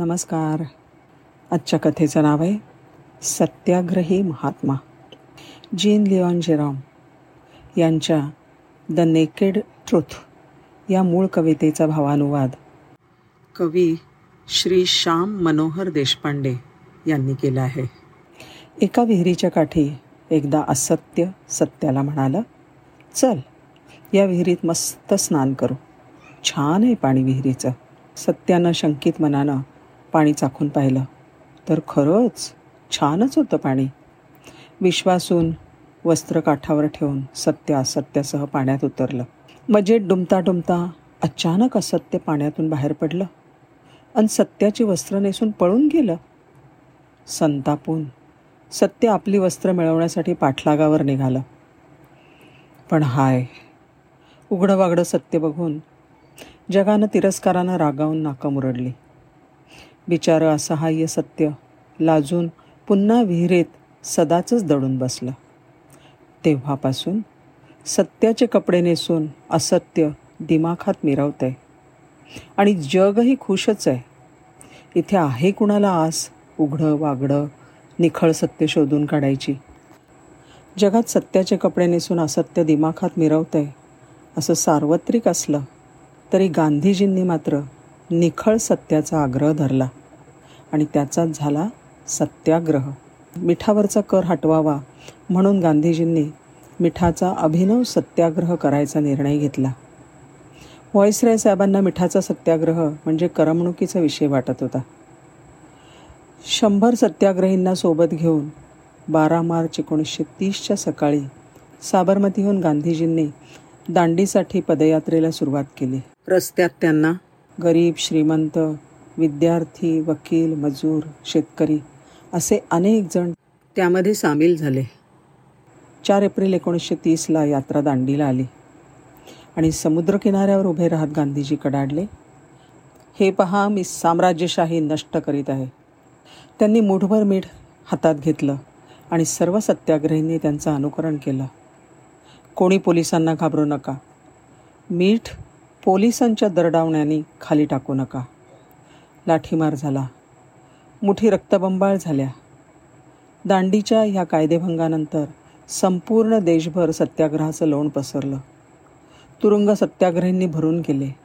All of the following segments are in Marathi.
नमस्कार. आजच्या कथेचं नाव आहे सत्याग्रही महात्मा. जीन लिओन जेरॉम यांच्या द नेकेड ट्रुथ या मूळ कवितेचा भावानुवाद कवी श्री श्याम मनोहर देशपांडे यांनी केला आहे. एका विहिरीच्या काठी एकदा असत्य सत्याला म्हणालं चल या विहिरीत मस्त स्नान करू. छान आहे पाणी विहिरीचं. सत्यानं शंकित मनानं पाणी चाखून पाहिलं. तर खरंच छानच होतं पाणी. विश्वासून वस्त्र काठावर ठेवून सत्य असत्यासह पाण्यात उतरलं. म्हणजे मजेत डुमता डुमता अचानक असत्य पाण्यातून बाहेर पडलं आणि सत्याची वस्त्र नेसून पळून गेलं. संतापून सत्य आपली वस्त्र मिळवण्यासाठी पाठलागावर निघालं. पण हाय उघडं वागडं सत्य बघून जगानं तिरस्कारानं रागावून नाकं मुरडली. बिचारं असहाय्य सत्य लाजून पुन्हा विहिरेत सदाचंच दडून बसलं. तेव्हापासून सत्याचे कपडे नेसून असत्य दिमाखात मिरवत आहे आणि जगही खुशच आहे. इथे आहे कुणाला आस? उघडं वागडं निखळ सत्य शोधून काढायची. जगात सत्याचे कपडे नेसून असत्य दिमाखात मिरवत आहे असं सार्वत्रिक असलं तरी गांधीजींनी मात्र निखळ सत्याचा आग्रह धरला आणि त्याचाच झाला सत्याग्रह. मिठावरचा कर हटवावा म्हणून गांधीजींनी मिठाचा अभिनव सत्याग्रह करायचा निर्णय घेतला. व्हॉइसराय साहेबांना मिठाचा सत्याग्रह म्हणजे करमणुकीचा विषय वाटत होता. शंभर सत्याग्रहींना सोबत घेऊन बारा मार्च एकोणीसशे तीसच्या सकाळी साबरमतीहून गांधीजींनी दांडीसाठी पदयात्रेला सुरुवात केली. रस्त्यात त्यांना गरीब श्रीमंत विद्यार्थी वकील मजूर शेतकरी असे अनेक जण त्यामध्ये सामील झाले. चार एप्रिल एकोणीसशे तीसला यात्रा दांडीला आली आणि समुद्रकिनाऱ्यावर उभे राहत गांधीजी कडाडले. हे पहा मी साम्राज्यशाही नष्ट करीत आहे. त्यांनी मुठभर मीठ हातात घेतलं आणि सर्व सत्याग्रहींनी त्यांचं अनुकरण केलं. कोणी पोलिसांना घाबरू नका. मीठ पोलिसांच्या दरडावण्याने खाली टाकू नका. लाठीमार झाला. मुठी रक्तबंबाळ झाल्या. दांडीच्या ह्या कायदेभंगानंतर संपूर्ण देशभर सत्याग्रहाचं लोण पसरलं. तुरुंग सत्याग्रहींनी भरून गेले.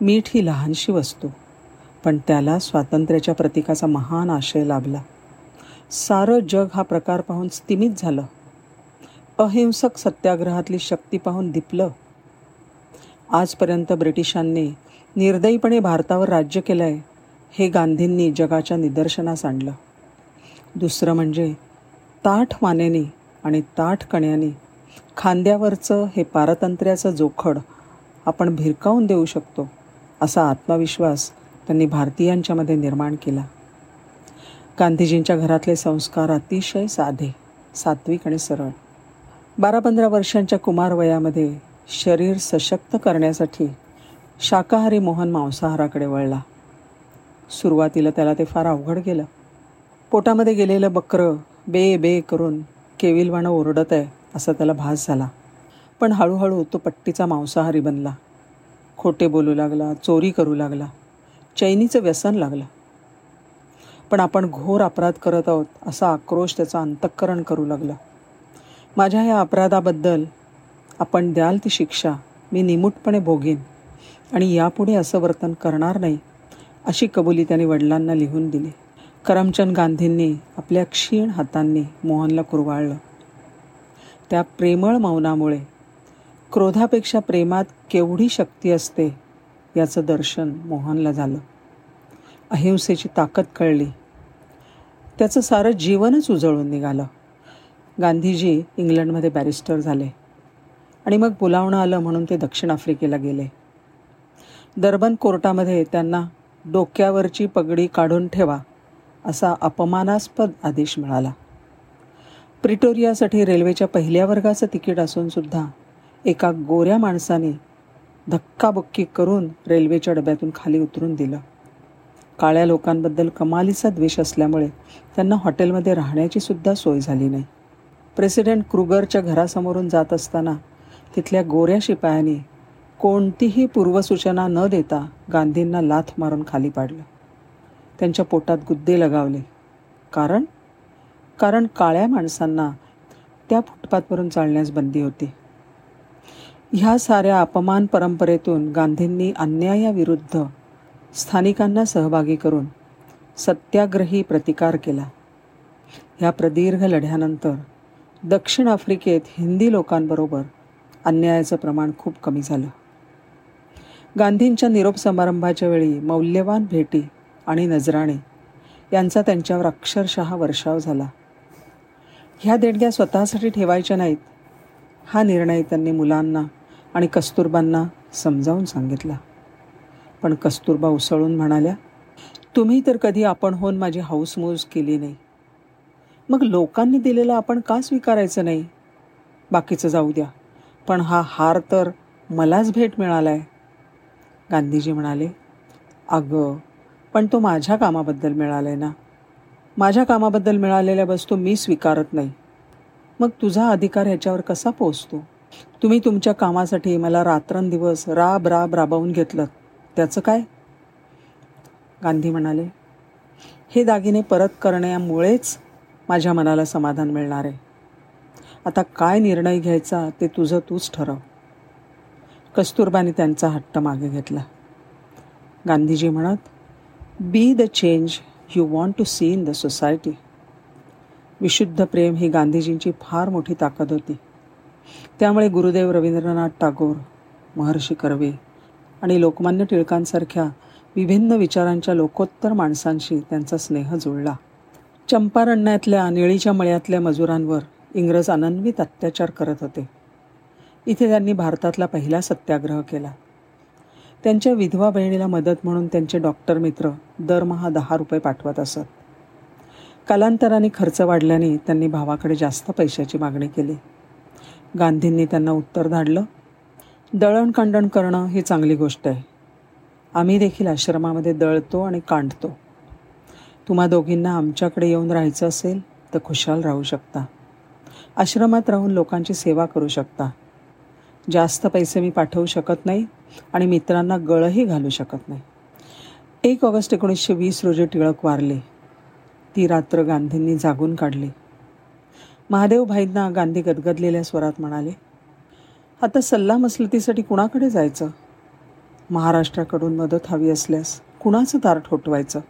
मीठ ही लहानशी वस्तू पण त्याला स्वातंत्र्याच्या प्रतीकाचा महान आशय लाभला. सारं जग हा प्रकार पाहून स्तिमित झालं. अहिंसक सत्याग्रहातली शक्ती पाहून दिपलं. आजपर्यंत ब्रिटिशांनी निर्दयीपणे भारतावर राज्य केलं आहे हे गांधींनी जगाच्या निदर्शनास आणलं. दुसरं म्हणजे ताठ मानेने आणि ताठ कण्याने खांद्यावरचं हे पारतंत्र्याचं जोखड आपण भिरकावून देऊ शकतो असा आत्मविश्वास त्यांनी भारतीयांच्यामध्ये निर्माण केला. गांधीजींच्या घरातले संस्कार अतिशय साधे सात्विक आणि सरळ. बारा पंधरा वर्षांच्या कुमार वयामध्ये शरीर सशक्त करण्यासाठी शाकाहारी मोहन मांसाहाराकडे वळला. सुरुवातीला त्याला ते फार अवघड गेलं. पोटामध्ये गेलेलं बकरं बे बे करून केविलवाणं ओरडत आहे असा त्याला भास झाला. पण हळूहळू तो पट्टीचा मांसाहारी बनला. खोटे बोलू लागला चोरी करू लागला चैनीचं व्यसन लागलं. पण आपण घोर अपराध करत आहोत असा आक्रोश त्याचा अंतःकरण करू लागला. माझ्या ह्या अपराधाबद्दल आपण द्याल ती शिक्षा मी निमूटपणे भोगेन. आणि यापुढे असं वर्तन करणार नाही अशी कबुली त्याने वडिलांना लिहून दिली. करमचंद गांधींनी आपल्या क्षीण हातांनी मोहनला कुरवाळलं. त्या प्रेमळ मौनामुळे क्रोधापेक्षा प्रेमात केवढी शक्ती असते याचं दर्शन मोहनला झालं. अहिंसेची ताकद कळली. त्याचं सारं जीवनच उजळून निघालं. गांधीजी इंग्लंडमध्ये बॅरिस्टर झाले. आणि मग बोलावणं आलं म्हणून ते दक्षिण आफ्रिकेला गेले. दर्बन कोर्टामध्ये त्यांना डोक्यावरची पगडी काढून ठेवा असा अपमानास्पद आदेश मिळाला. प्रिटोरियासाठी रेल्वेच्या पहिल्या वर्गाचं तिकीट असूनसुद्धा एका गोऱ्या माणसाने धक्काबुक्की करून रेल्वेच्या डब्यातून खाली उतरून दिलं. काळ्या लोकांबद्दल कमालीचा द्वेष असल्यामुळे त्यांना हॉटेलमध्ये राहण्याची सुद्धा सोय झाली नाही. प्रेसिडेंट क्रुगरच्या घरासमोरून जात असताना तिथल्या गोऱ्या शिपायाने कोणतीही पूर्वसूचना न देता गांधींना लाथ मारून खाली पाडलं. त्यांच्या पोटात गुद्दे लगावले. कारण? कारण काळ्या माणसांना त्या फुटपाथवरून चालण्यास बंदी होती. ह्या साऱ्या अपमान परंपरेतून गांधींनी अन्यायाविरुद्ध स्थानिकांना सहभागी करून सत्याग्रही प्रतिकार केला. ह्या प्रदीर्घ लढ्यानंतर दक्षिण आफ्रिकेत हिंदी लोकांबरोबर अन्यायाचं प्रमाण खूप कमी झालं. गांधींच्या निरोप समारंभाच्या वेळी मौल्यवान भेटी आणि नजराणे यांचा त्यांच्यावर अक्षरशः वर्षाव झाला. ह्या देणग्या स्वतःसाठी ठेवायच्या नाहीत हा निर्णय त्यांनी मुलांना आणि कस्तुरबांना समजावून सांगितला. पण कस्तुरबा उसळून म्हणाल्या तुम्ही तर कधी आपण होऊन माझी हाऊसमूज केली नाही. मग लोकांनी दिलेलं आपण का स्वीकारायचं नाही? बाकीचं जाऊ द्या. पण हा हार तर मलाच भेट मिळाला आहे गांधीजी म्हणाले अगं पण तो माझ्या कामाबद्दल मिळाला आहे ना. माझ्या कामाबद्दल मिळालेल्या वस्तू मी स्वीकारत नाही. मग तुझा अधिकार ह्याच्यावर कसा पोचतो तुम्ही तुमच्या कामासाठी मला रात्रंदिवस राब राब राबवून घेतलं. त्याचं काय? गांधी म्हणाले हे दागिने परत करण्यामुळेच माझ्या मनाला समाधान मिळणार आहे. आता काय निर्णय घ्यायचा ते तुझं तूच ठरव. कस्तुरबाने त्यांचा हट्ट मागे घेतला. गांधीजी म्हणत be the change you want to see in the society विशुद्ध प्रेम ही गांधीजींची फार मोठी ताकद होती. त्यामुळे गुरुदेव रवींद्रनाथ टागोर महर्षी कर्वे आणि लोकमान्य टिळकांसारख्या विभिन्न विचारांच्या लोकोत्तर माणसांशी त्यांचा स्नेह जुळला. चंपारण्यातल्या निळीच्या मळ्यातल्या मजुरांवर इंग्रज अनन्वित अत्याचार करत होते. इथे त्यांनी भारतातला पहिला सत्याग्रह केला. त्यांच्या विधवा बहिणीला मदत म्हणून त्यांचे डॉक्टर मित्र दरमहा दहा रुपये पाठवत असत. कालांतराने खर्च वाढल्याने त्यांनी भावाकडे जास्त पैशाची मागणी केली. गांधींनी त्यांना उत्तर धाडलं दळणकांडण करणं ही चांगली गोष्ट आहे. आम्ही देखील आश्रमामध्ये दळतो आणि कांडतो. तुम्हा दोघींना आमच्याकडे येऊन राहायचं असेल तर खुशाल राहू शकता. आश्रमात राहून लोकांची सेवा करू शकता. जास्त पैसे मी पाठवू शकत नाही आणि मित्रांना गळही घालू शकत नाही. एक ऑगस्ट एकोणीसशे वीस रोजी टिळक वारले. ती रात्र गांधींनी जागून काढली. महादेव भाईंना गांधी गदगदलेल्या स्वरात म्हणाले आता सल्ला मसलतीसाठी कुणाकडे जायचं? महाराष्ट्राकडून मदत हवी असल्यास कुणाचं तार ठोठवायचं?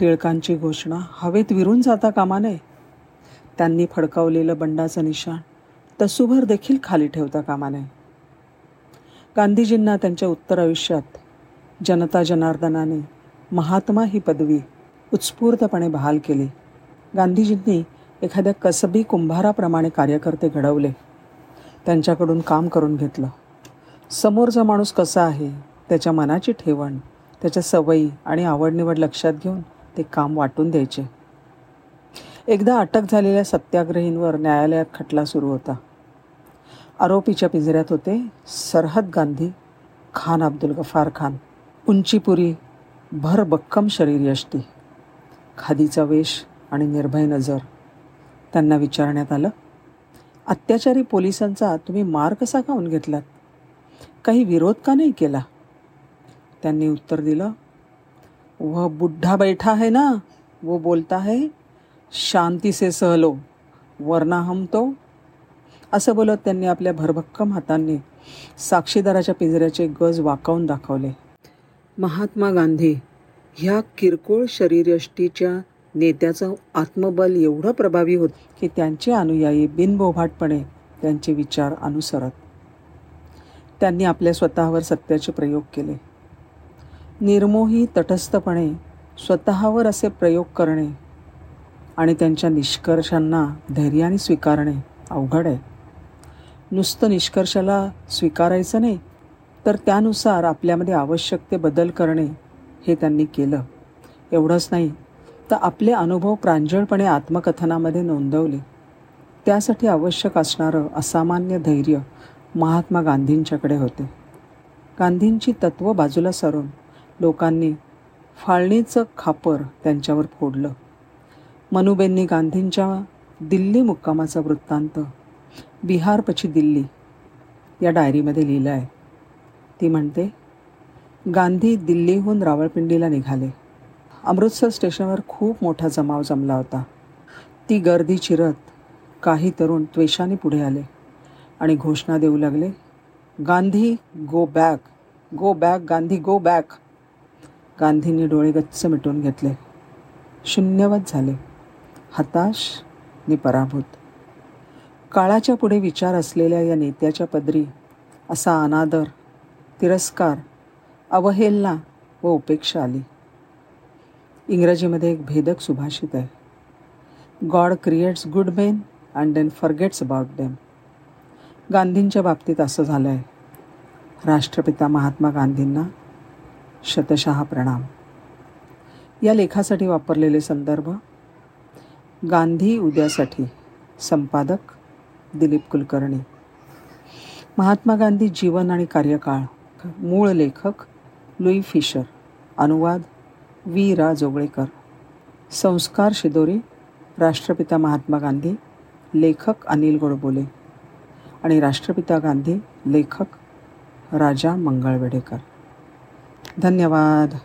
टिळकांची घोषणा हवेत विरून जाता कामा नये. त्यांनी फडकावलेलं बंडाचं निशाण तसूभर देखील खाली ठेवता कामा नये. गांधीजींना त्यांच्या उत्तर आयुष्यात जनता जनार्दनाने महात्मा ही पदवी उत्स्फूर्तपणे बहाल केली. गांधीजींनी एखाद्या कसबी कुंभाराप्रमाणे कार्यकर्ते घडवले. त्यांच्याकडून काम करून घेतलं. समोरचा माणूस कसा आहे त्याच्या मनाची ठेवण त्याच्या सवयी आणि आवडनिवड लक्षात घेऊन ते काम वाटून द्यायचे. एकदा अटक झालेल्या सत्याग्रहींवर न्यायालयात खटला सुरू होता. आरोपीच्या पिंजऱ्यात होते सरहद गांधी खान अब्दुल गफार खान. उंचीपुरी भर बक्कम शरीर यष्टी. खादीचा वेश आणि निर्भय नजर. त्यांना विचारण्यात आलं अत्याचारी पोलिसांचा तुम्ही मार कसा खाऊन घेतलात? काही विरोध का नाही केला? त्यांनी उत्तर दिलं वह बुढ़ा बैठा है ना वो बोलता है शांती से सहलो वरना हम तो असं बोलत त्यांनी आपल्या भरभक्कम हातांनी साक्षीदाराच्या पिंजऱ्याचे गज वाकावून दाखवले. महात्मा गांधी ह्या किरकोळ शरीरयष्टीच्या नेत्याचं आत्मबल एवढं प्रभावी होत की त्यांचे अनुयायी बिनबोभाटपणे त्यांचे विचार अनुसरत. त्यांनी आपल्या स्वतःवर सत्याचे प्रयोग केले. निर्मोही तटस्थपणे स्वतःवर असे प्रयोग करणे आणि त्यांच्या निष्कर्षांना धैर्याने स्वीकारणे अवघड आहे. नुसतं निष्कर्षाला स्वीकारायचं नाही तर त्यानुसार आपल्यामध्ये आवश्यक ते बदल करणे हे त्यांनी केलं. एवढंच नाही तर आपले अनुभव प्रांजळपणे आत्मकथनामध्ये नोंदवले. त्यासाठी आवश्यक असणारं असामान्य धैर्य महात्मा गांधींच्याकडे होते. गांधींची तत्त्व बाजूला सरून लोकांनी फाळणीचं खापर त्यांच्यावर फोडलं. मनुबेंनी गांधींच्या दिल्ली मुक्कामाचा वृत्तांत बिहारपची दिल्ली या डायरीमध्ये लिहिलं आहे. ती म्हणते गांधी दिल्लीहून रावळपिंडीला निघाले. अमृतसर स्टेशनवर खूप मोठा जमाव जमला होता. ती गर्दी चिरत काही तरुण त्वेषाने पुढे आले आणि घोषणा देऊ लागले Gandhi go back go back Gandhi go back गांधींनी डोळे गच्च मिटून घेतले. शून्यवत झाले. हताश नि पराभूत. काळाच्या पुढे विचार असलेल्या या नेत्याच्या पदरी असा अनादर तिरस्कार अवहेलना व उपेक्षा आली. इंग्रजीमध्ये एक भेदक सुभाषित आहे. God creates good men and then forgets about them गांधींच्या बाबतीत असं झालं आहे राष्ट्रपिता महात्मा गांधींना शतशः प्रणाम. या लेखासाठी वापरलेले संदर्भ गांधी उद्यासाठी. संपादक दिलीप कुलकर्णी. महात्मा गांधी जीवन आणि कार्यकाळ. मूळ लेखक लुई फिशर. अनुवाद वी. रा. जोगळेकर. संस्कार शिदोरी राष्ट्रपिता महात्मा गांधी लेखक अनिल गोडबोले. आणि राष्ट्रपिता गांधी लेखक राजा मंगळवेडेकर. धन्यवाद.